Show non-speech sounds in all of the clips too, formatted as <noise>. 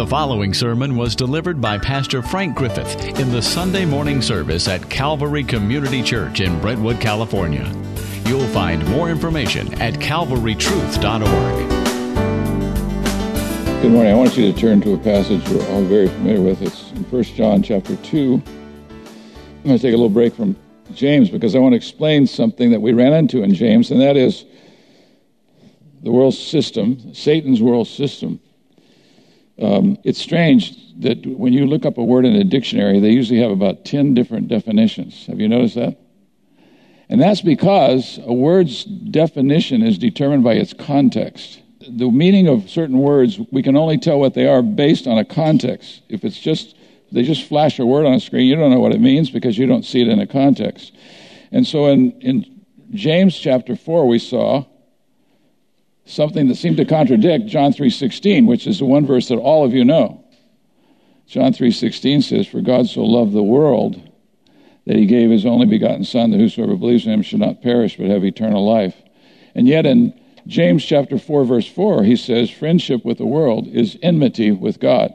The following sermon was delivered by Pastor Frank Griffith in the Sunday morning service at Calvary Community Church in Brentwood, California. You'll find more information at calvarytruth.org. Good morning. I want you to turn to a passage we're all very familiar with. It's in 1 John chapter 2. I'm going to take a little break from James because I want to explain something that we ran into in James, and that is the world system, Satan's world system. Um, it's strange that when you look up a word in a dictionary, they usually have about 10 different definitions. Have you noticed that? And that's because a word's definition is determined by its context. The meaning of certain words, we can only tell what they are based on a context. If it's just, they just flash a word on a screen, you don't know what it means because you don't see it in a context. And so in, in James chapter 4, we saw something that seemed to contradict John 3:16, which is the one verse that all of you know. John 3:16 says, "For God so loved the world that he gave his only begotten son that whosoever believes in him should not perish but have eternal life." And yet in James chapter 4 verse 4, he says, "Friendship with the world is enmity with God."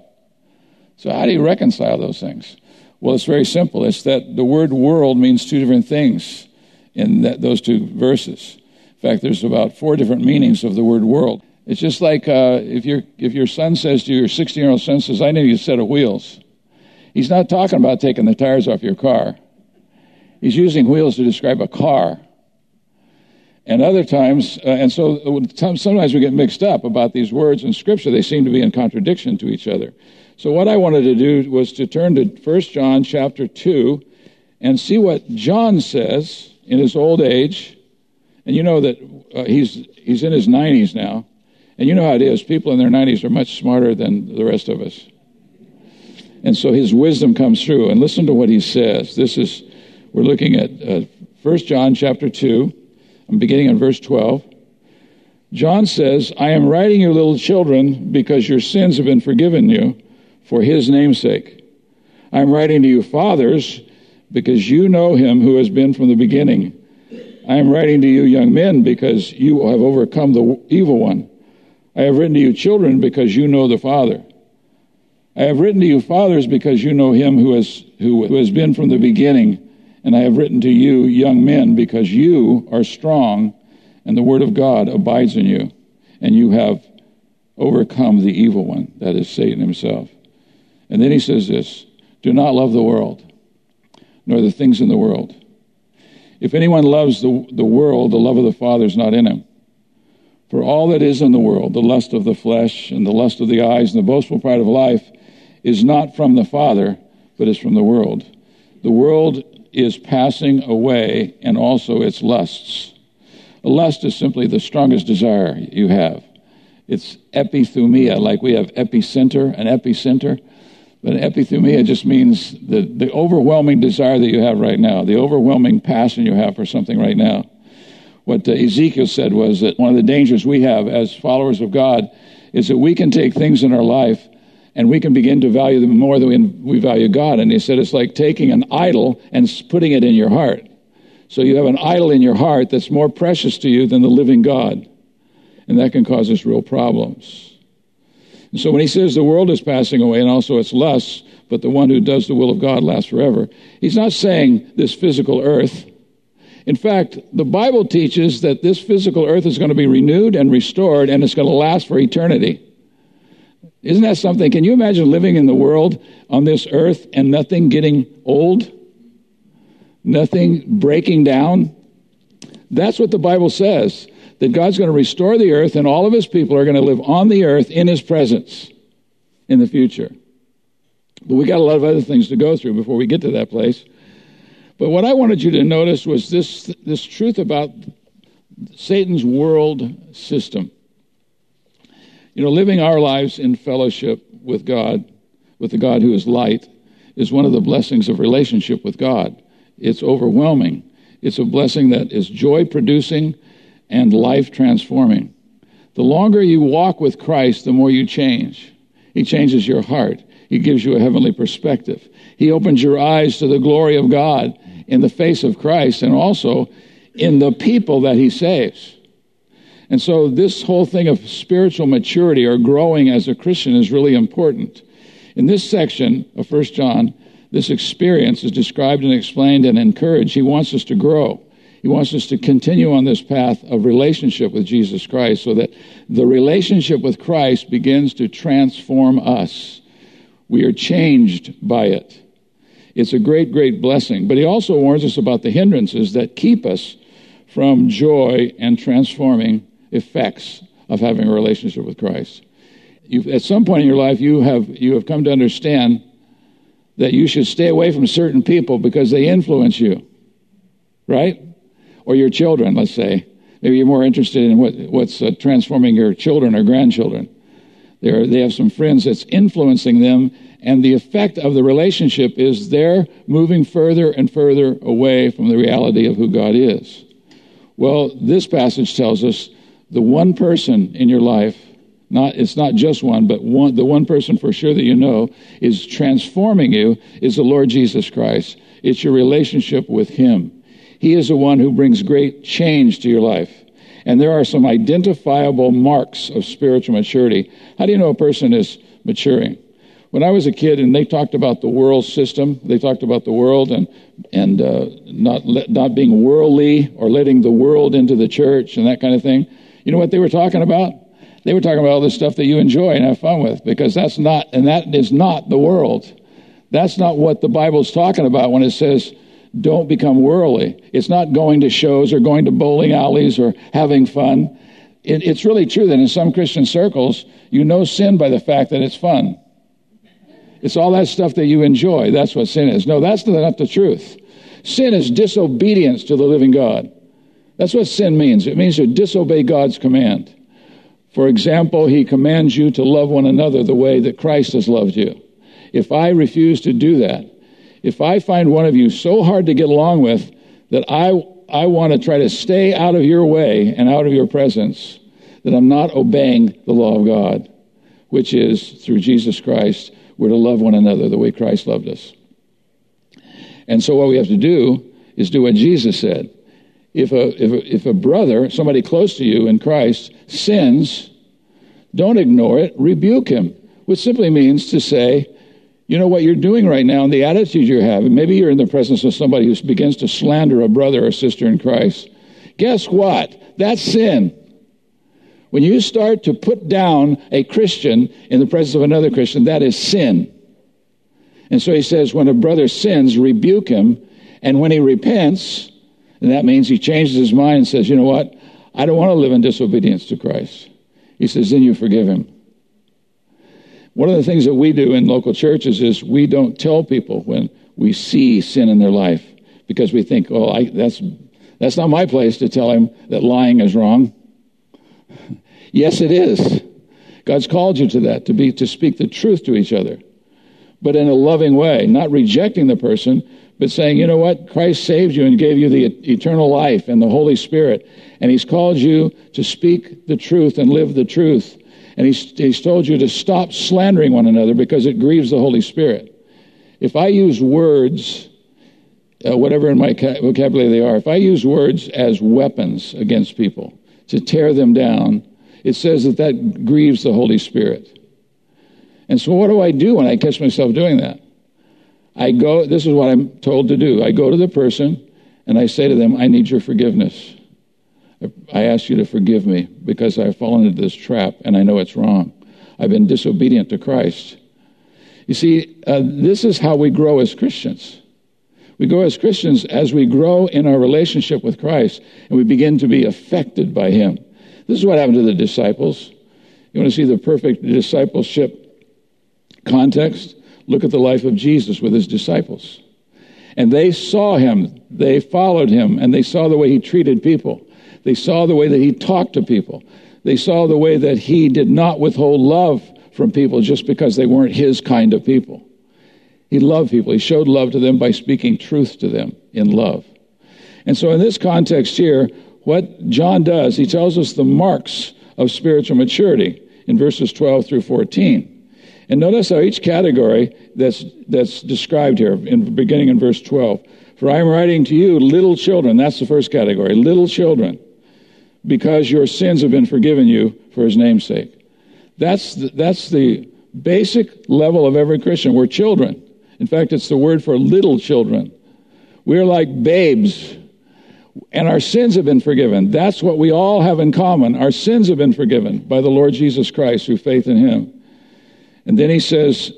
So how do you reconcile those things? Well, it's very simple. It's that the word world means two different things in that, those two verses. In fact, there's about four different meanings of the word world. It's just like uh, if, your if your son says to your 16 year old son, says, I need a set of wheels. He's not talking about taking the tires off your car. He's using wheels to describe a car. And other times, uh, and so uh, sometimes we get mixed up about these words in Scripture. They seem to be in contradiction to each other. So what I wanted to do was to turn to 1 John chapter 2 and see what John says in his old age and you know that uh, he's, he's in his 90s now. And you know how it is. People in their 90s are much smarter than the rest of us. And so his wisdom comes through. And listen to what he says. This is, we're looking at uh, 1 John chapter 2. I'm beginning in verse 12. John says, I am writing you, little children, because your sins have been forgiven you for his name's sake. I am writing to you, fathers, because you know him who has been from the beginning. I am writing to you, young men, because you have overcome the evil one. I have written to you, children, because you know the Father. I have written to you, fathers, because you know him who has, who, who has been from the beginning. And I have written to you, young men, because you are strong, and the word of God abides in you, and you have overcome the evil one, that is Satan himself. And then he says this Do not love the world, nor the things in the world. If anyone loves the, the world, the love of the Father is not in him. For all that is in the world, the lust of the flesh and the lust of the eyes and the boastful pride of life, is not from the Father, but is from the world. The world is passing away and also its lusts. A lust is simply the strongest desire you have. It's epithumia, like we have epicenter, an epicenter. But epithumia just means the, the overwhelming desire that you have right now, the overwhelming passion you have for something right now. What uh, Ezekiel said was that one of the dangers we have as followers of God is that we can take things in our life and we can begin to value them more than we value God. And he said it's like taking an idol and putting it in your heart. So you have an idol in your heart that's more precious to you than the living God. And that can cause us real problems. And so when he says the world is passing away and also its lusts, but the one who does the will of God lasts forever, he's not saying this physical earth. In fact, the Bible teaches that this physical earth is going to be renewed and restored and it's going to last for eternity. Isn't that something? Can you imagine living in the world on this earth and nothing getting old? Nothing breaking down? That's what the Bible says that God's going to restore the earth and all of his people are going to live on the earth in his presence in the future. But we got a lot of other things to go through before we get to that place. But what I wanted you to notice was this, this truth about Satan's world system. You know, living our lives in fellowship with God, with the God who is light, is one of the blessings of relationship with God. It's overwhelming. It's a blessing that is joy producing and life transforming. The longer you walk with Christ, the more you change. He changes your heart. He gives you a heavenly perspective. He opens your eyes to the glory of God in the face of Christ and also in the people that He saves. And so this whole thing of spiritual maturity or growing as a Christian is really important. In this section of 1 John, this experience is described and explained and encouraged. He wants us to grow. He wants us to continue on this path of relationship with Jesus Christ so that the relationship with Christ begins to transform us. We are changed by it. It's a great, great blessing. But he also warns us about the hindrances that keep us from joy and transforming effects of having a relationship with Christ. You've, at some point in your life, you have, you have come to understand that you should stay away from certain people because they influence you, right? Or your children, let's say. Maybe you're more interested in what, what's uh, transforming your children or grandchildren. They're, they have some friends that's influencing them, and the effect of the relationship is they're moving further and further away from the reality of who God is. Well, this passage tells us the one person in your life, not it's not just one, but one the one person for sure that you know is transforming you is the Lord Jesus Christ. It's your relationship with him. He is the one who brings great change to your life. And there are some identifiable marks of spiritual maturity. How do you know a person is maturing? When I was a kid and they talked about the world system, they talked about the world and, and uh, not, not being worldly or letting the world into the church and that kind of thing. You know what they were talking about? They were talking about all the stuff that you enjoy and have fun with because that's not, and that is not the world. That's not what the Bible's talking about when it says, don't become worldly. It's not going to shows or going to bowling alleys or having fun. It, it's really true that in some Christian circles, you know sin by the fact that it's fun. It's all that stuff that you enjoy. That's what sin is. No, that's not the truth. Sin is disobedience to the living God. That's what sin means. It means to disobey God's command. For example, he commands you to love one another the way that Christ has loved you. If I refuse to do that, if I find one of you so hard to get along with that I, I want to try to stay out of your way and out of your presence, that I'm not obeying the law of God, which is through Jesus Christ, we're to love one another the way Christ loved us. And so what we have to do is do what Jesus said if a, if a, if a brother, somebody close to you in Christ, sins, don't ignore it, rebuke him, which simply means to say, you know what you're doing right now and the attitude you're having. Maybe you're in the presence of somebody who begins to slander a brother or sister in Christ. Guess what? That's sin. When you start to put down a Christian in the presence of another Christian, that is sin. And so he says, when a brother sins, rebuke him. And when he repents, and that means he changes his mind and says, you know what? I don't want to live in disobedience to Christ. He says, then you forgive him. One of the things that we do in local churches is we don't tell people when we see sin in their life because we think, oh, I, that's, that's not my place to tell him that lying is wrong. <laughs> yes, it is. God's called you to that, to be, to speak the truth to each other, but in a loving way, not rejecting the person, but saying, you know what? Christ saved you and gave you the eternal life and the Holy Spirit. And He's called you to speak the truth and live the truth. And He's, he's told you to stop slandering one another because it grieves the Holy Spirit. If I use words, uh, whatever in my vocabulary they are, if I use words as weapons against people to tear them down, it says that that grieves the Holy Spirit. And so, what do I do when I catch myself doing that? I go, this is what I'm told to do. I go to the person and I say to them, I need your forgiveness. I ask you to forgive me because I've fallen into this trap and I know it's wrong. I've been disobedient to Christ. You see, uh, this is how we grow as Christians. We grow as Christians as we grow in our relationship with Christ and we begin to be affected by Him. This is what happened to the disciples. You want to see the perfect discipleship context? Look at the life of Jesus with his disciples. And they saw him, they followed him, and they saw the way he treated people. They saw the way that he talked to people. They saw the way that he did not withhold love from people just because they weren't his kind of people. He loved people. He showed love to them by speaking truth to them in love. And so, in this context here, what John does, he tells us the marks of spiritual maturity in verses 12 through 14. And notice how each category that's, that's described here, in, beginning in verse 12. For I am writing to you, little children. That's the first category, little children. Because your sins have been forgiven you for his name's sake. That's the, that's the basic level of every Christian. We're children. In fact, it's the word for little children. We're like babes, and our sins have been forgiven. That's what we all have in common. Our sins have been forgiven by the Lord Jesus Christ through faith in him. And then he says,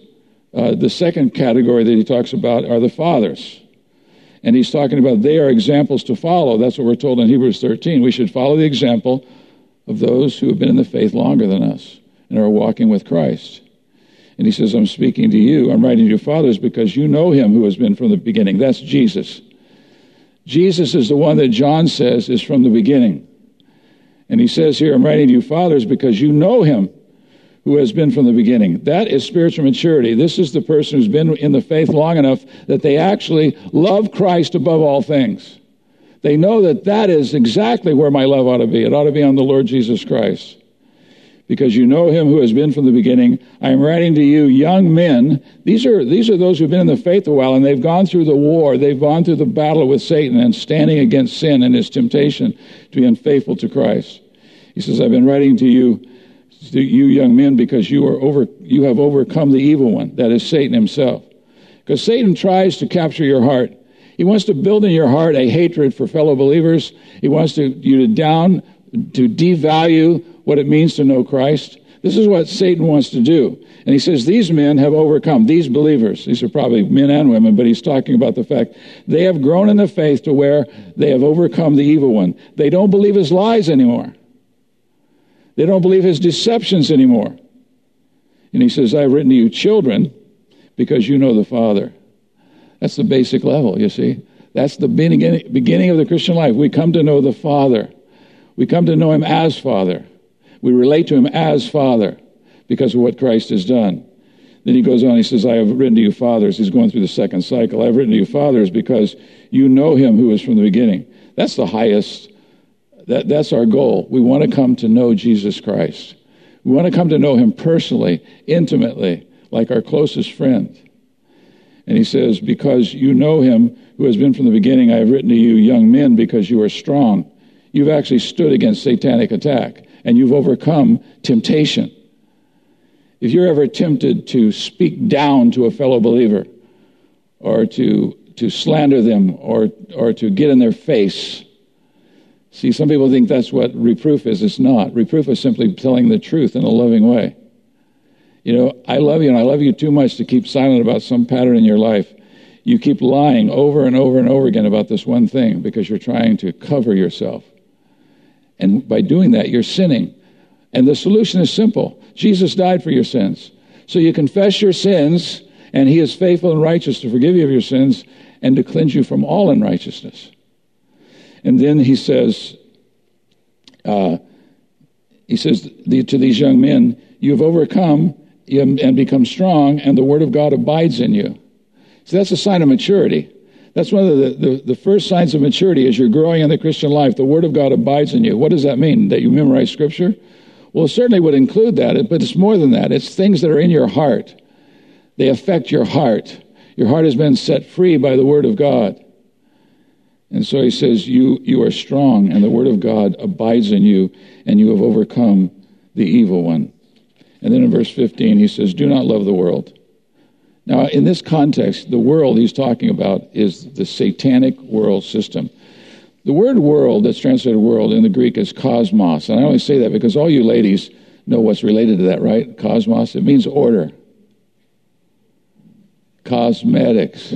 uh, the second category that he talks about are the fathers. And he's talking about they are examples to follow. That's what we're told in Hebrews 13. We should follow the example of those who have been in the faith longer than us and are walking with Christ. And he says, I'm speaking to you. I'm writing to your fathers, because you know him who has been from the beginning. That's Jesus. Jesus is the one that John says is from the beginning. And he says here, I'm writing to you, fathers, because you know him who has been from the beginning. That is spiritual maturity. This is the person who's been in the faith long enough that they actually love Christ above all things. They know that that is exactly where my love ought to be. It ought to be on the Lord Jesus Christ. Because you know him who has been from the beginning. I am writing to you, young men. These are, these are those who've been in the faith a while and they've gone through the war. They've gone through the battle with Satan and standing against sin and his temptation to be unfaithful to Christ. He says, I've been writing to you you young men because you are over you have overcome the evil one that is satan himself. Because satan tries to capture your heart. He wants to build in your heart a hatred for fellow believers. He wants to you to down to devalue what it means to know christ. This is what satan wants to do. And he says these men have overcome these believers. These are probably men and women but he's talking about the fact they have grown in the faith to where they have overcome the evil one. They don't believe his lies anymore they don't believe his deceptions anymore. And he says, I've written to you, children, because you know the Father. That's the basic level, you see. That's the beginning, of the Christian life. We come to know the Father. We come to know him as Father. We relate to him as Father because of what Christ has done. Then he goes on, he says, I have written to you, fathers. He's going through the second cycle. I've written to you, fathers, because you know him who is from the beginning. That's the highest that, that's our goal. We want to come to know Jesus Christ. We want to come to know him personally, intimately, like our closest friend. And he says, Because you know him who has been from the beginning, I have written to you, young men, because you are strong. You've actually stood against satanic attack, and you've overcome temptation. If you're ever tempted to speak down to a fellow believer, or to, to slander them, or, or to get in their face, See, some people think that's what reproof is. It's not. Reproof is simply telling the truth in a loving way. You know, I love you and I love you too much to keep silent about some pattern in your life. You keep lying over and over and over again about this one thing because you're trying to cover yourself. And by doing that, you're sinning. And the solution is simple Jesus died for your sins. So you confess your sins, and He is faithful and righteous to forgive you of your sins and to cleanse you from all unrighteousness. And then he says, uh, he says to these young men, you have overcome and become strong, and the word of God abides in you. So that's a sign of maturity. That's one of the, the, the, first signs of maturity as you're growing in the Christian life. The Word of God abides in you. What does that mean? That you memorize Scripture? Well, it certainly would include that, but it's more than that. It's things that are in your heart. They affect your heart. Your heart has been set free by the Word of God. And so he says, you, you are strong, and the word of God abides in you, and you have overcome the evil one. And then in verse 15, he says, Do not love the world. Now, in this context, the world he's talking about is the satanic world system. The word world that's translated world in the Greek is cosmos. And I only say that because all you ladies know what's related to that, right? Cosmos. It means order. Cosmetics.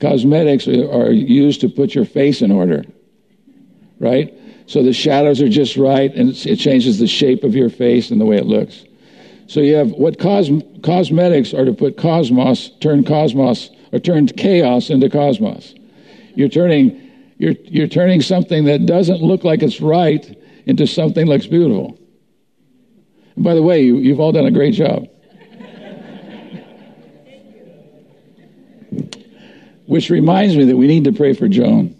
Cosmetics are used to put your face in order, right? So the shadows are just right, and it changes the shape of your face and the way it looks. So you have what cos- cosmetics are to put cosmos, turn cosmos, or turn chaos into cosmos. You're turning, you're, you're turning something that doesn't look like it's right into something that looks beautiful. And by the way, you, you've all done a great job. Which reminds me that we need to pray for Joan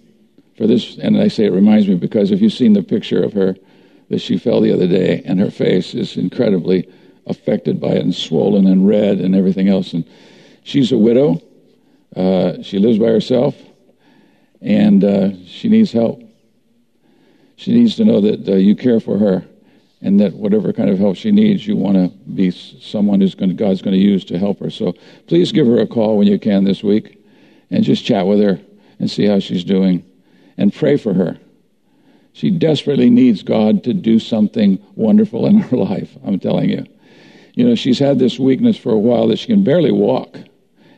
for this. And I say it reminds me because if you've seen the picture of her that she fell the other day, and her face is incredibly affected by it and swollen and red and everything else. And she's a widow. Uh, she lives by herself, and uh, she needs help. She needs to know that uh, you care for her and that whatever kind of help she needs, you want to be someone who's going God's going to use to help her. So please give her a call when you can this week and just chat with her and see how she's doing and pray for her. She desperately needs God to do something wonderful in her <laughs> life, I'm telling you. You know, she's had this weakness for a while that she can barely walk,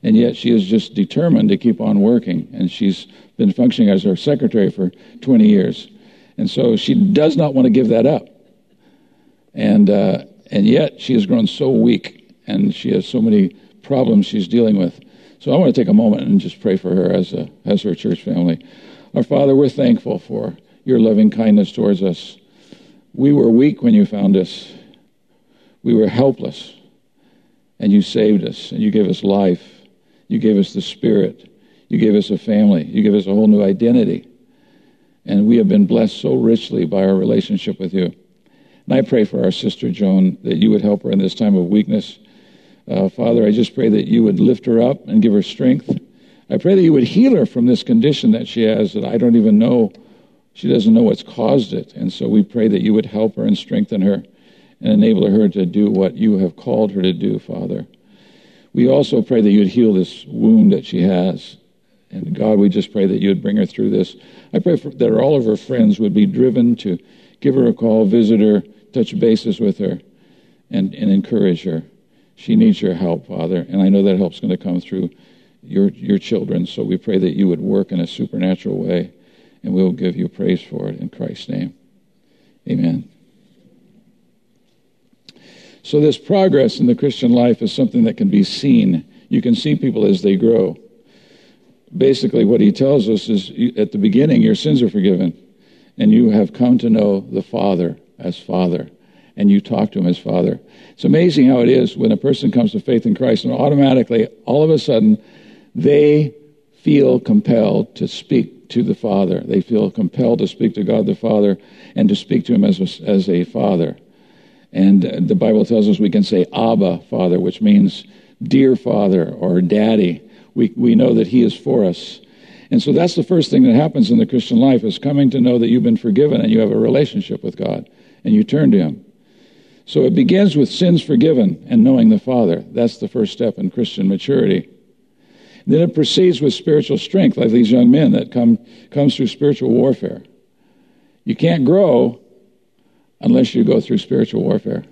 and yet she is just determined to keep on working. And she's been functioning as her secretary for 20 years. And so she does not want to give that up. And, uh, and yet she has grown so weak, and she has so many problems she's dealing with. So I want to take a moment and just pray for her as, a, as her church family. Our Father, we're thankful for your loving kindness towards us. We were weak when you found us. We were helpless. And you saved us, and you gave us life. You gave us the Spirit. You gave us a family. You gave us a whole new identity. And we have been blessed so richly by our relationship with you. And I pray for our sister Joan that you would help her in this time of weakness. Uh, Father, I just pray that you would lift her up and give her strength. I pray that you would heal her from this condition that she has that I don't even know. She doesn't know what's caused it. And so we pray that you would help her and strengthen her and enable her to do what you have called her to do, Father. We also pray that you'd heal this wound that she has. And God, we just pray that you would bring her through this. I pray for, that all of her friends would be driven to give her a call, visit her, touch bases with her, and, and encourage her. She needs your help, Father, and I know that help's going to come through your, your children. So we pray that you would work in a supernatural way, and we'll give you praise for it in Christ's name. Amen. So, this progress in the Christian life is something that can be seen. You can see people as they grow. Basically, what he tells us is at the beginning, your sins are forgiven, and you have come to know the Father as Father, and you talk to him as Father. It's amazing how it is when a person comes to faith in Christ, and automatically, all of a sudden, they feel compelled to speak to the Father. They feel compelled to speak to God the Father and to speak to Him as a, as a Father. And uh, the Bible tells us we can say Abba, Father, which means dear Father or Daddy. We, we know that He is for us. And so that's the first thing that happens in the Christian life is coming to know that you've been forgiven and you have a relationship with God and you turn to Him. So it begins with sins forgiven and knowing the Father. That's the first step in Christian maturity. Then it proceeds with spiritual strength, like these young men that come comes through spiritual warfare. You can't grow unless you go through spiritual warfare.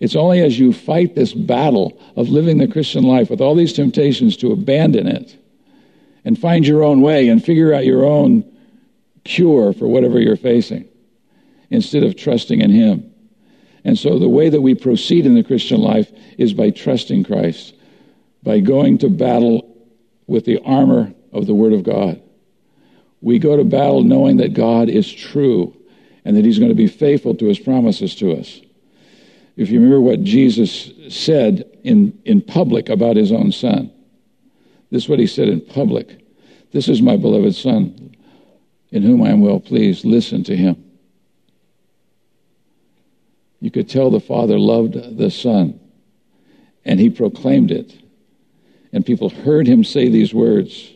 It's only as you fight this battle of living the Christian life with all these temptations to abandon it and find your own way and figure out your own cure for whatever you're facing instead of trusting in Him. And so the way that we proceed in the Christian life is by trusting Christ by going to battle with the armor of the Word of God. We go to battle knowing that God is true and that He's going to be faithful to His promises to us. If you remember what Jesus said in, in public about His own Son, this is what He said in public This is my beloved Son, in whom I am well pleased. Listen to Him. You could tell the Father loved the Son, and He proclaimed it and people heard him say these words.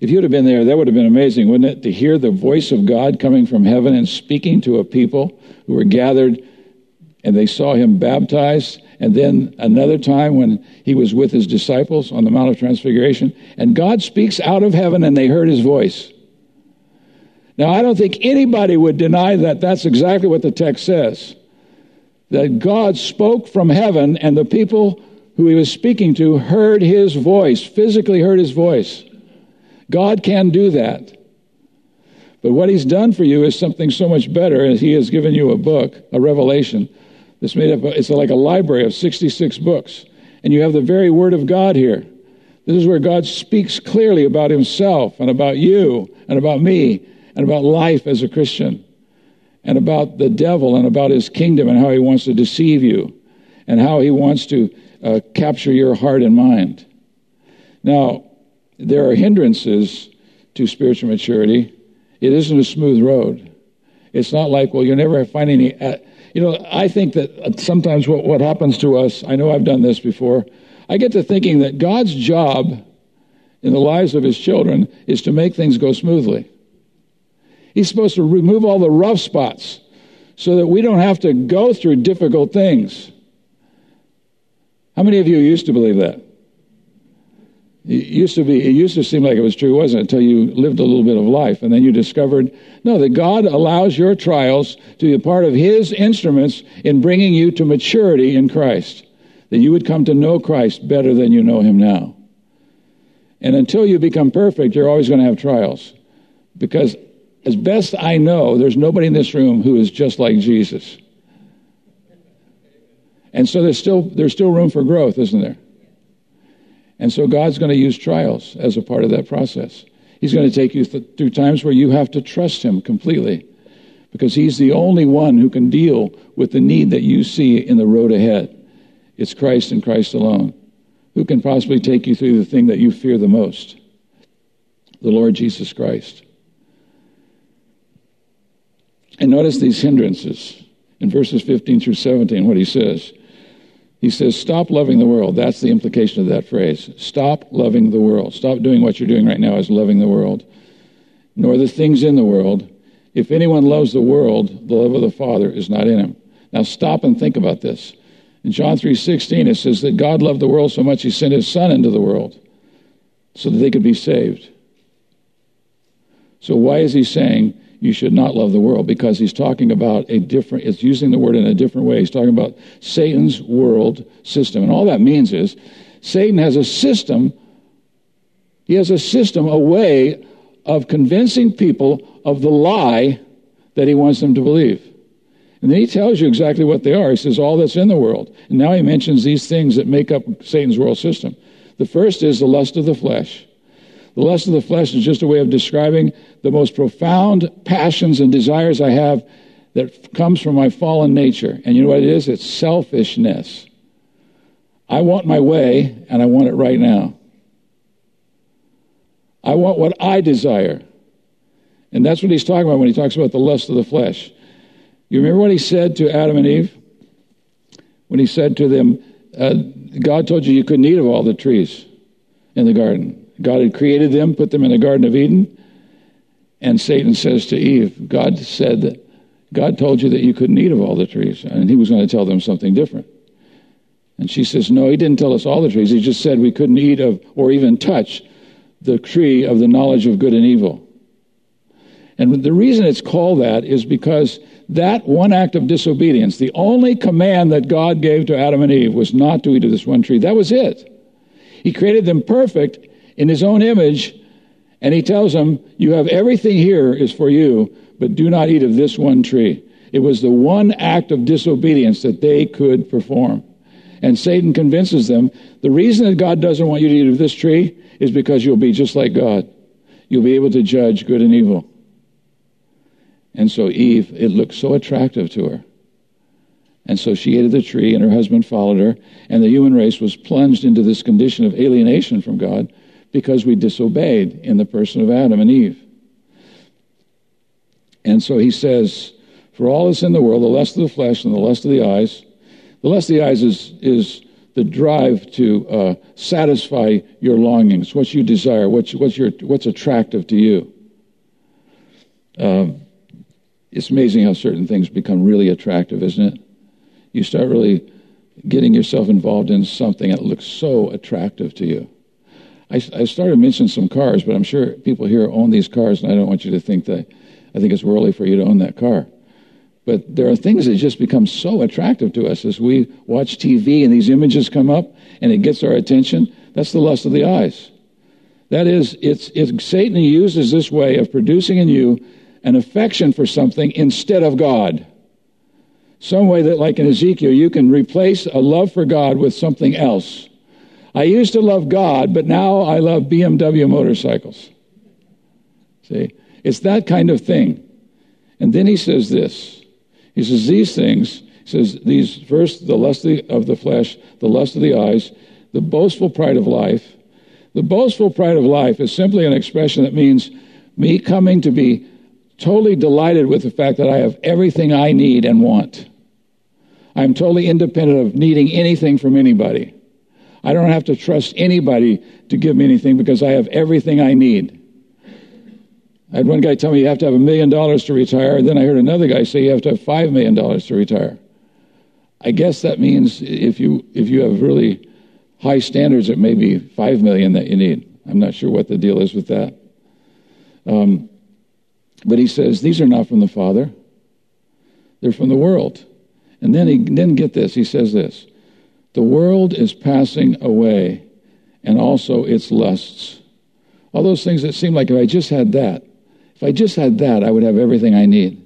If you would have been there, that would have been amazing, wouldn't it? To hear the voice of God coming from heaven and speaking to a people who were gathered and they saw him baptized. And then another time when he was with his disciples on the Mount of Transfiguration, and God speaks out of heaven and they heard his voice. Now, I don't think anybody would deny that that's exactly what the text says. That God spoke from heaven and the people who he was speaking to heard his voice, physically heard his voice. God can do that. But what he's done for you is something so much better, he has given you a book, a revelation, that's made up, it's like a library of 66 books. And you have the very word of God here. This is where God speaks clearly about himself and about you and about me and about life as a Christian and about the devil and about his kingdom and how he wants to deceive you and how he wants to uh, capture your heart and mind. Now, there are hindrances to spiritual maturity. It isn't a smooth road. It's not like, well, you'll never find any. Uh, you know, I think that sometimes what, what happens to us, I know I've done this before, I get to thinking that God's job in the lives of his children is to make things go smoothly. He's supposed to remove all the rough spots so that we don't have to go through difficult things. How many of you used to believe that? It used to be, it used to seem like it was true, wasn't it? Until you lived a little bit of life. And then you discovered, no, that God allows your trials to be a part of His instruments in bringing you to maturity in Christ. That you would come to know Christ better than you know Him now. And until you become perfect, you're always going to have trials. Because as best I know, there's nobody in this room who is just like Jesus. And so there's still, there's still room for growth, isn't there? And so God's going to use trials as a part of that process. He's going to take you th- through times where you have to trust Him completely because He's the only one who can deal with the need that you see in the road ahead. It's Christ and Christ alone. Who can possibly take you through the thing that you fear the most? The Lord Jesus Christ. And notice these hindrances in verses 15 through 17, what he says. He says, Stop loving the world. That's the implication of that phrase. Stop loving the world. Stop doing what you're doing right now as loving the world, nor the things in the world. If anyone loves the world, the love of the Father is not in him. Now stop and think about this. In John 3:16 it says that God loved the world so much he sent his son into the world so that they could be saved. So why is he saying you should not love the world because he's talking about a different, it's using the word in a different way. He's talking about Satan's world system. And all that means is Satan has a system, he has a system, a way of convincing people of the lie that he wants them to believe. And then he tells you exactly what they are. He says, all that's in the world. And now he mentions these things that make up Satan's world system. The first is the lust of the flesh. The lust of the flesh is just a way of describing the most profound passions and desires I have that comes from my fallen nature. And you know what it is? It's selfishness. I want my way, and I want it right now. I want what I desire. And that's what he's talking about when he talks about the lust of the flesh. You remember what he said to Adam and Eve? When he said to them, uh, God told you you couldn't eat of all the trees in the garden. God had created them, put them in the Garden of Eden. And Satan says to Eve, God said that God told you that you couldn't eat of all the trees. And he was going to tell them something different. And she says, No, he didn't tell us all the trees. He just said we couldn't eat of or even touch the tree of the knowledge of good and evil. And the reason it's called that is because that one act of disobedience, the only command that God gave to Adam and Eve was not to eat of this one tree. That was it. He created them perfect, in his own image, and he tells them, You have everything here is for you, but do not eat of this one tree. It was the one act of disobedience that they could perform. And Satan convinces them the reason that God doesn't want you to eat of this tree is because you'll be just like God. You'll be able to judge good and evil. And so Eve, it looked so attractive to her. And so she ate of the tree, and her husband followed her, and the human race was plunged into this condition of alienation from God because we disobeyed in the person of Adam and Eve. And so he says, For all that's in the world, the lust of the flesh and the lust of the eyes, the lust of the eyes is, is the drive to uh, satisfy your longings, what you desire, what's, what's, your, what's attractive to you. Um, it's amazing how certain things become really attractive, isn't it? You start really getting yourself involved in something that looks so attractive to you. I, I started mentioning some cars, but I'm sure people here own these cars, and I don't want you to think that I think it's worldly for you to own that car. But there are things that just become so attractive to us as we watch TV and these images come up and it gets our attention. That's the lust of the eyes. That is, it's, it's Satan uses this way of producing in you an affection for something instead of God. Some way that, like in Ezekiel, you can replace a love for God with something else. I used to love God, but now I love BMW motorcycles. See, it's that kind of thing. And then he says this. He says, These things, he says, these first, the lust of the flesh, the lust of the eyes, the boastful pride of life. The boastful pride of life is simply an expression that means me coming to be totally delighted with the fact that I have everything I need and want. I'm totally independent of needing anything from anybody. I don't have to trust anybody to give me anything because I have everything I need. I had one guy tell me you have to have a million dollars to retire. Then I heard another guy say you have to have five million dollars to retire. I guess that means if you if you have really high standards, it may be five million that you need. I'm not sure what the deal is with that. Um, but he says these are not from the Father; they're from the world. And then he then get this. He says this: the world is passing away, and also its lusts. All those things that seem like if I just had that, if I just had that, I would have everything I need.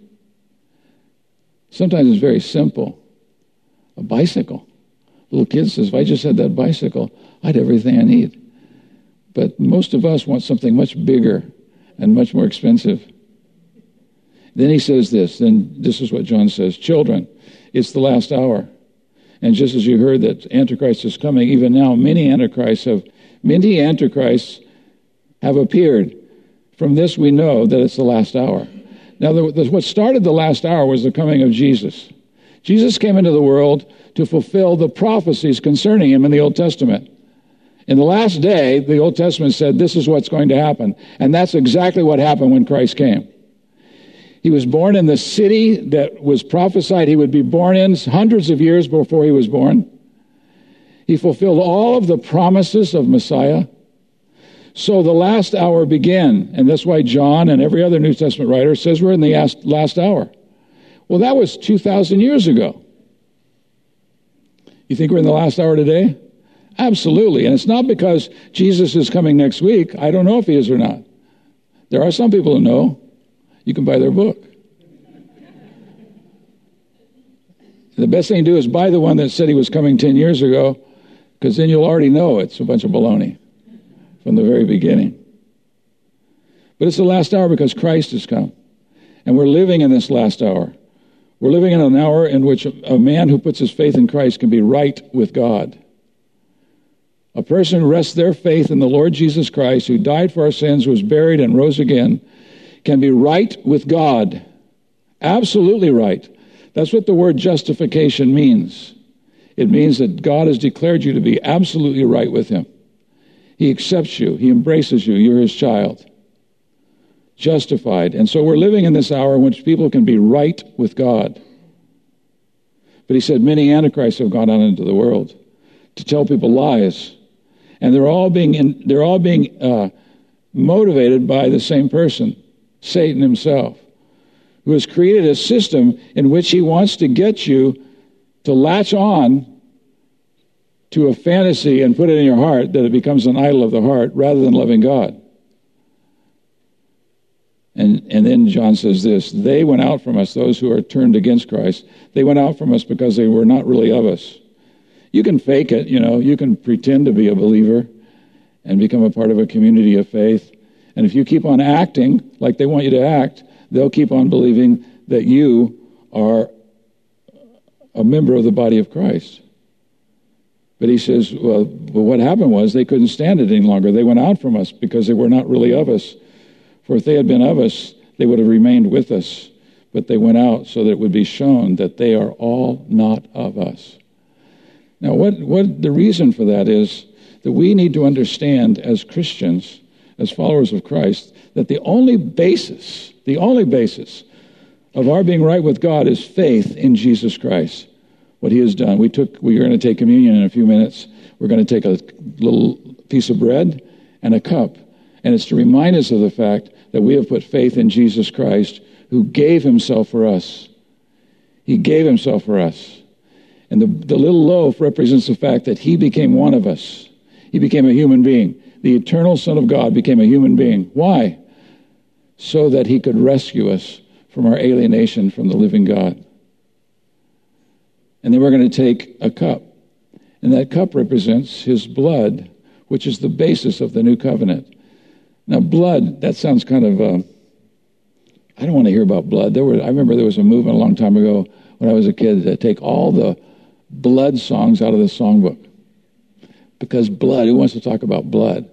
Sometimes it's very simple. A bicycle. Little kid says, if I just had that bicycle, I'd have everything I need. But most of us want something much bigger and much more expensive. Then he says this, then this is what John says Children, it's the last hour. And just as you heard that Antichrist is coming, even now many Antichrists have many Antichrists have appeared. From this, we know that it's the last hour. Now, the, the, what started the last hour was the coming of Jesus. Jesus came into the world to fulfill the prophecies concerning him in the Old Testament. In the last day, the Old Testament said this is what's going to happen. And that's exactly what happened when Christ came. He was born in the city that was prophesied he would be born in hundreds of years before he was born. He fulfilled all of the promises of Messiah. So the last hour began, and that's why John and every other New Testament writer says we're in the last hour. Well, that was 2,000 years ago. You think we're in the last hour today? Absolutely. And it's not because Jesus is coming next week. I don't know if he is or not. There are some people who know. You can buy their book. The best thing to do is buy the one that said he was coming 10 years ago, because then you'll already know it's a bunch of baloney from the very beginning. But it's the last hour because Christ has come. And we're living in this last hour. We're living in an hour in which a man who puts his faith in Christ can be right with God. A person who rests their faith in the Lord Jesus Christ, who died for our sins, was buried, and rose again, can be right with God. Absolutely right. That's what the word justification means. It means that God has declared you to be absolutely right with Him. He accepts you, He embraces you, you're His child. Justified. And so we're living in this hour in which people can be right with God. But He said many antichrists have gone out into the world to tell people lies. And they're all being, in, they're all being uh, motivated by the same person, Satan himself, who has created a system in which he wants to get you to latch on to a fantasy and put it in your heart that it becomes an idol of the heart rather than loving God. And, and then John says this they went out from us, those who are turned against Christ. They went out from us because they were not really of us. You can fake it, you know, you can pretend to be a believer and become a part of a community of faith. And if you keep on acting like they want you to act, they'll keep on believing that you are a member of the body of Christ. But he says, well, what happened was they couldn't stand it any longer. They went out from us because they were not really of us. For if they had been of us, they would have remained with us. But they went out so that it would be shown that they are all not of us. Now, what, what the reason for that is that we need to understand as Christians, as followers of Christ, that the only basis, the only basis of our being right with God is faith in Jesus Christ what he has done. We took, we're going to take communion in a few minutes. We're going to take a little piece of bread and a cup. And it's to remind us of the fact that we have put faith in Jesus Christ who gave himself for us. He gave himself for us. And the, the little loaf represents the fact that he became one of us. He became a human being. The eternal Son of God became a human being. Why? So that he could rescue us from our alienation from the living God. And then we're going to take a cup. And that cup represents his blood, which is the basis of the new covenant. Now, blood, that sounds kind of, uh, I don't want to hear about blood. There were, I remember there was a movement a long time ago when I was a kid to take all the blood songs out of the songbook. Because blood, who wants to talk about blood?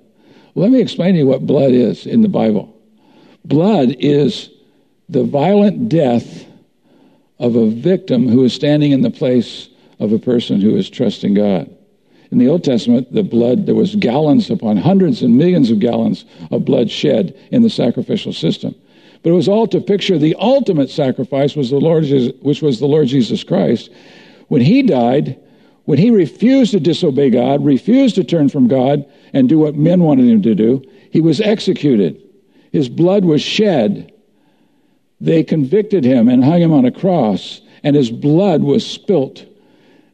Well, let me explain to you what blood is in the Bible. Blood is the violent death of a victim who is standing in the place of a person who is trusting God. In the Old Testament, the blood, there was gallons upon hundreds and millions of gallons of blood shed in the sacrificial system. But it was all to picture the ultimate sacrifice, was the Lord, which was the Lord Jesus Christ. When he died, when he refused to disobey God, refused to turn from God and do what men wanted him to do, he was executed. His blood was shed. They convicted him and hung him on a cross, and his blood was spilt.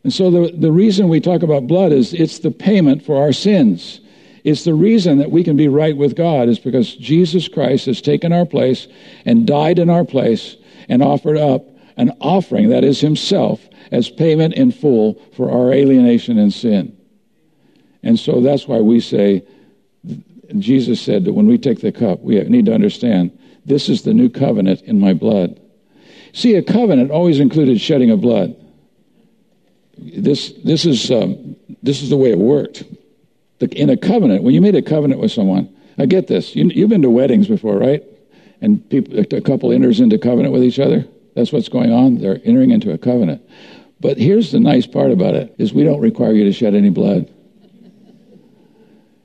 And so the, the reason we talk about blood is it's the payment for our sins. It's the reason that we can be right with God is because Jesus Christ has taken our place and died in our place and offered up an offering, that is himself, as payment in full for our alienation and sin. And so that's why we say, Jesus said that when we take the cup, we need to understand this is the new covenant in my blood. See, a covenant always included shedding of blood. This, this, is, um, this is the way it worked. The, in a covenant, when you made a covenant with someone, I get this. You, you've been to weddings before, right? And people, a couple enters into covenant with each other. That's what's going on. They're entering into a covenant. But here's the nice part about it is we don't require you to shed any blood.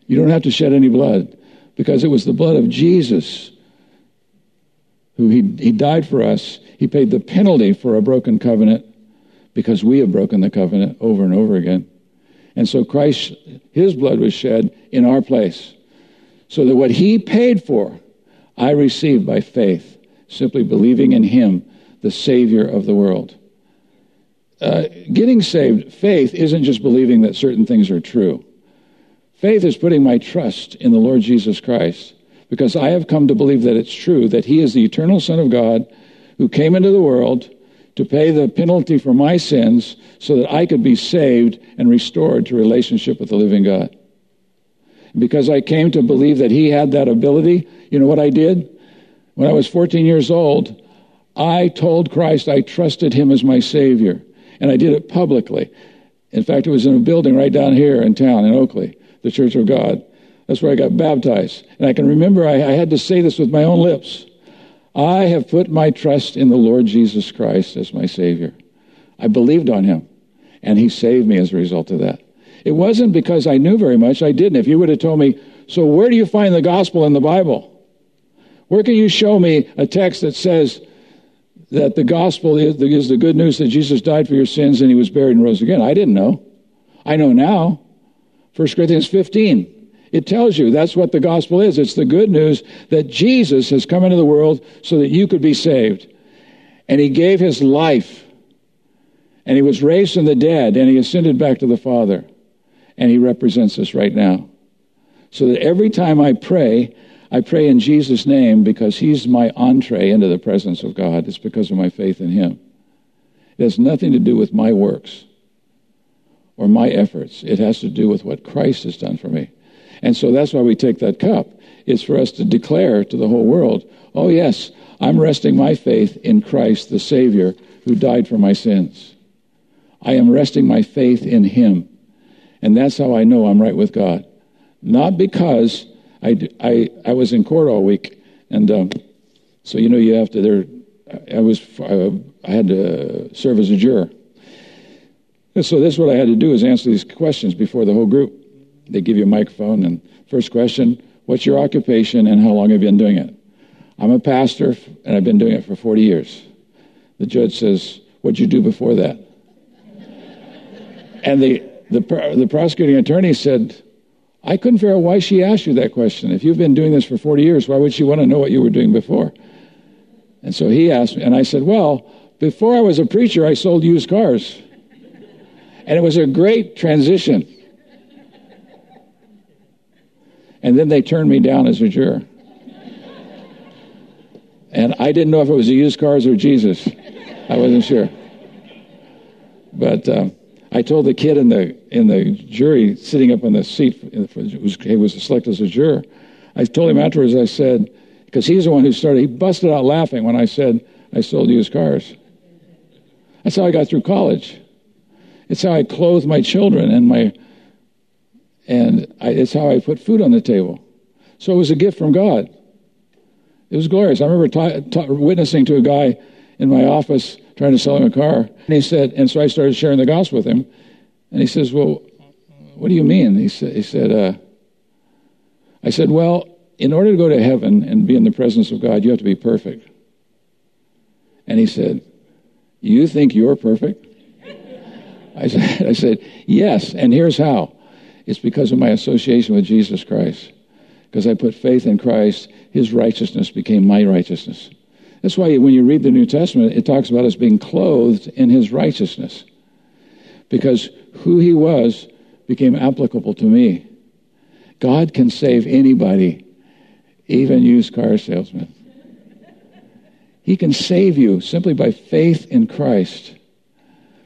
You don't have to shed any blood because it was the blood of Jesus who he, he died for us. He paid the penalty for a broken covenant because we have broken the covenant over and over again. And so Christ, his blood was shed in our place. So that what he paid for, I received by faith, simply believing in him, the Savior of the world. Uh, getting saved, faith isn't just believing that certain things are true. Faith is putting my trust in the Lord Jesus Christ because I have come to believe that it's true that He is the eternal Son of God who came into the world to pay the penalty for my sins so that I could be saved and restored to relationship with the living God. Because I came to believe that He had that ability, you know what I did? When I was 14 years old, I told Christ I trusted Him as my Savior and I did it publicly. In fact, it was in a building right down here in town in Oakley, the Church of God. That's where I got baptized. And I can remember I, I had to say this with my own lips. I have put my trust in the Lord Jesus Christ as my Savior. I believed on Him, and He saved me as a result of that. It wasn't because I knew very much. I didn't. If you would have told me, so where do you find the gospel in the Bible? Where can you show me a text that says that the gospel is the, is the good news that Jesus died for your sins and he was buried and rose again. I didn't know. I know now. 1 Corinthians 15. It tells you that's what the gospel is. It's the good news that Jesus has come into the world so that you could be saved. And he gave his life. And he was raised from the dead and he ascended back to the Father. And he represents us right now. So that every time I pray, I pray in Jesus' name because He's my entree into the presence of God. It's because of my faith in Him. It has nothing to do with my works or my efforts. It has to do with what Christ has done for me. And so that's why we take that cup. It's for us to declare to the whole world, oh, yes, I'm resting my faith in Christ, the Savior, who died for my sins. I am resting my faith in Him. And that's how I know I'm right with God. Not because I, I, I was in court all week, and um, so you know you have to. There, I was I, I had to serve as a juror. And so this is what I had to do is answer these questions before the whole group. They give you a microphone, and first question: What's your occupation, and how long have you been doing it? I'm a pastor, and I've been doing it for 40 years. The judge says, "What'd you do before that?" and the the, the prosecuting attorney said, I couldn't figure out why she asked you that question. If you've been doing this for 40 years, why would she want to know what you were doing before? And so he asked me, and I said, Well, before I was a preacher, I sold used cars. And it was a great transition. And then they turned me down as a juror. And I didn't know if it was the used cars or Jesus. I wasn't sure. But. Um, I told the kid in the in the jury sitting up on the seat who was, he was selected as a juror. I told him afterwards. I said because he's the one who started. He busted out laughing when I said I sold used cars. That's how I got through college. It's how I clothed my children and my and I, it's how I put food on the table. So it was a gift from God. It was glorious. I remember ta- ta- witnessing to a guy in my office trying to sell him a car. And he said, and so I started sharing the gospel with him. And he says, well, What do you mean? He said, he said uh, I said, Well, in order to go to heaven and be in the presence of God, you have to be perfect. And he said, You think you're perfect? I said, <laughs> I said, Yes, and here's how. It's because of my association with Jesus Christ. Because I put faith in Christ, his righteousness became my righteousness. That's why when you read the New Testament, it talks about us being clothed in his righteousness. Because who he was became applicable to me. God can save anybody, even used car salesmen. He can save you simply by faith in Christ,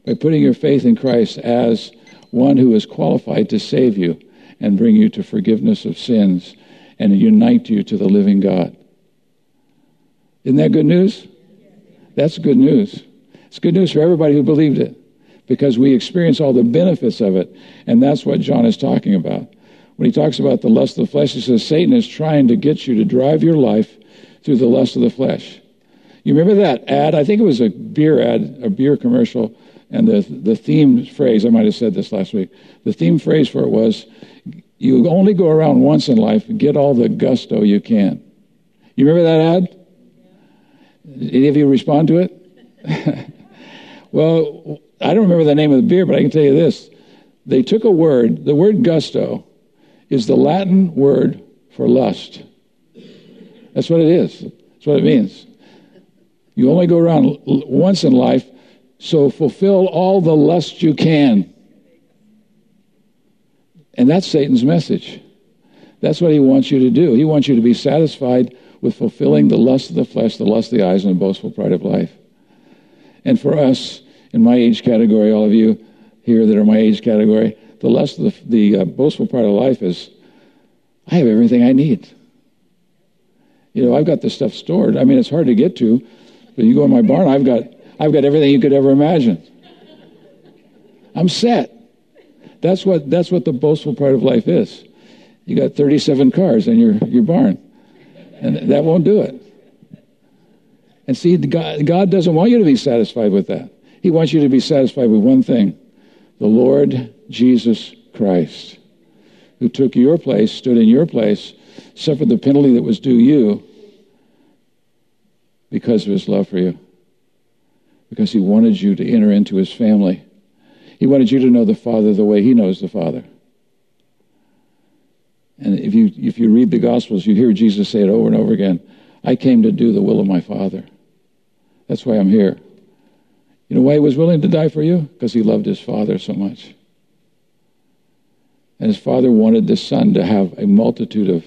by putting your faith in Christ as one who is qualified to save you and bring you to forgiveness of sins and unite you to the living God. Isn't that good news? That's good news. It's good news for everybody who believed it because we experience all the benefits of it. And that's what John is talking about. When he talks about the lust of the flesh, he says Satan is trying to get you to drive your life through the lust of the flesh. You remember that ad? I think it was a beer ad, a beer commercial, and the, the theme phrase, I might have said this last week, the theme phrase for it was, you only go around once in life, get all the gusto you can. You remember that ad? Any of you respond to it? <laughs> well, I don't remember the name of the beer, but I can tell you this. They took a word, the word gusto is the Latin word for lust. That's what it is. That's what it means. You only go around once in life, so fulfill all the lust you can. And that's Satan's message. That's what he wants you to do. He wants you to be satisfied with fulfilling the lust of the flesh, the lust of the eyes, and the boastful pride of life. And for us, in my age category, all of you here that are my age category, the lust of the, the uh, boastful part of life is I have everything I need. You know, I've got this stuff stored. I mean, it's hard to get to, but you go in my barn, I've got, I've got everything you could ever imagine. I'm set. That's what, that's what the boastful part of life is. You got 37 cars in your, your barn, and that won't do it. And see, God, God doesn't want you to be satisfied with that. He wants you to be satisfied with one thing the Lord Jesus Christ, who took your place, stood in your place, suffered the penalty that was due you because of his love for you, because he wanted you to enter into his family. He wanted you to know the Father the way he knows the Father. If you, if you read the Gospels, you hear Jesus say it over and over again I came to do the will of my Father. That's why I'm here. You know why he was willing to die for you? Because he loved his father so much. And his father wanted the son to have a multitude of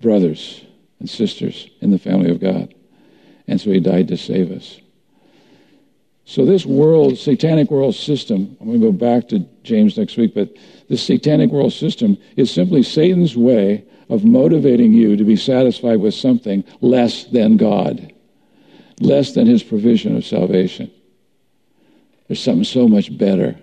brothers and sisters in the family of God. And so he died to save us. So this world, satanic world system, I'm going to go back to James next week, but this satanic world system is simply Satan's way of motivating you to be satisfied with something less than God, less than his provision of salvation. There's something so much better.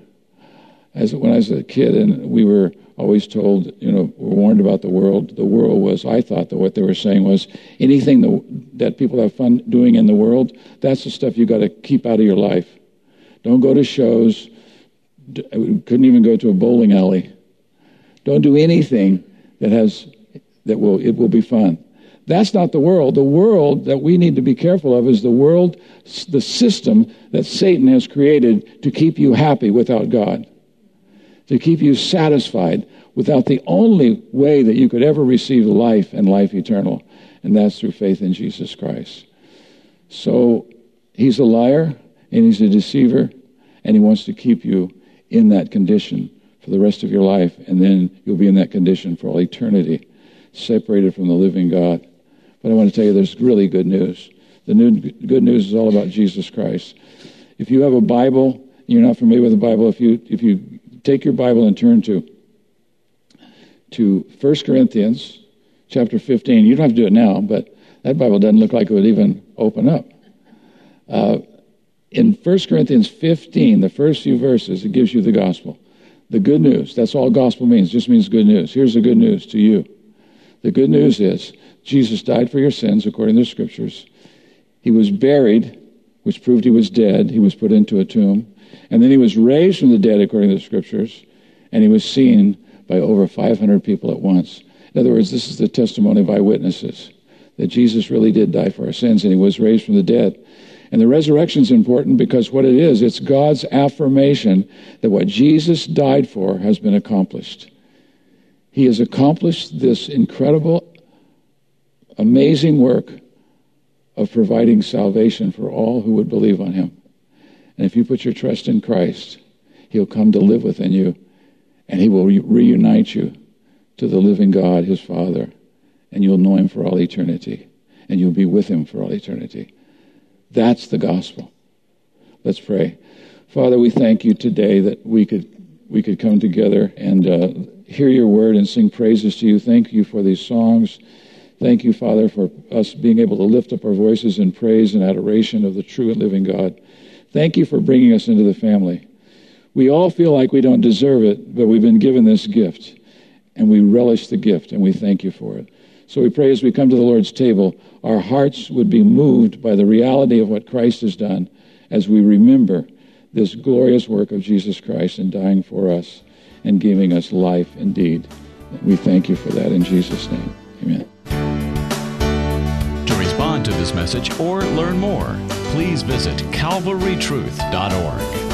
As when I was a kid, and we were always told, you know, we're warned about the world. The world was, I thought that what they were saying was anything that, that people have fun doing in the world, that's the stuff you got to keep out of your life. Don't go to shows. Couldn't even go to a bowling alley. Don't do anything that has that will it will be fun. That's not the world. The world that we need to be careful of is the world, the system that Satan has created to keep you happy without God, to keep you satisfied without the only way that you could ever receive life and life eternal, and that's through faith in Jesus Christ. So he's a liar and he's a deceiver, and he wants to keep you in that condition for the rest of your life, and then you'll be in that condition for all eternity, separated from the living God. But I want to tell you there's really good news. The new, good news is all about Jesus Christ. If you have a Bible, you're not familiar with the Bible, if you, if you take your Bible and turn to, to 1 Corinthians chapter 15, you don't have to do it now, but that Bible doesn't look like it would even open up. Uh, in 1 Corinthians 15, the first few verses, it gives you the gospel. The good news. That's all gospel means. Just means good news. Here's the good news to you. The good news is Jesus died for your sins according to the scriptures. He was buried, which proved he was dead. He was put into a tomb. And then he was raised from the dead according to the scriptures. And he was seen by over 500 people at once. In other words, this is the testimony of eyewitnesses that Jesus really did die for our sins and he was raised from the dead. And the resurrection is important because what it is, it's God's affirmation that what Jesus died for has been accomplished. He has accomplished this incredible, amazing work of providing salvation for all who would believe on him. And if you put your trust in Christ, he'll come to live within you and he will re- reunite you to the living God, his Father, and you'll know him for all eternity and you'll be with him for all eternity. That's the gospel. Let's pray. Father, we thank you today that we could we could come together and uh, hear your word and sing praises to you. Thank you for these songs. Thank you, Father, for us being able to lift up our voices in praise and adoration of the true and living God. Thank you for bringing us into the family. We all feel like we don't deserve it, but we've been given this gift, and we relish the gift, and we thank you for it. So we pray as we come to the Lord's table, our hearts would be moved by the reality of what Christ has done as we remember this glorious work of Jesus Christ in dying for us and giving us life indeed. We thank you for that in Jesus' name. Amen. To respond to this message or learn more, please visit calvarytruth.org.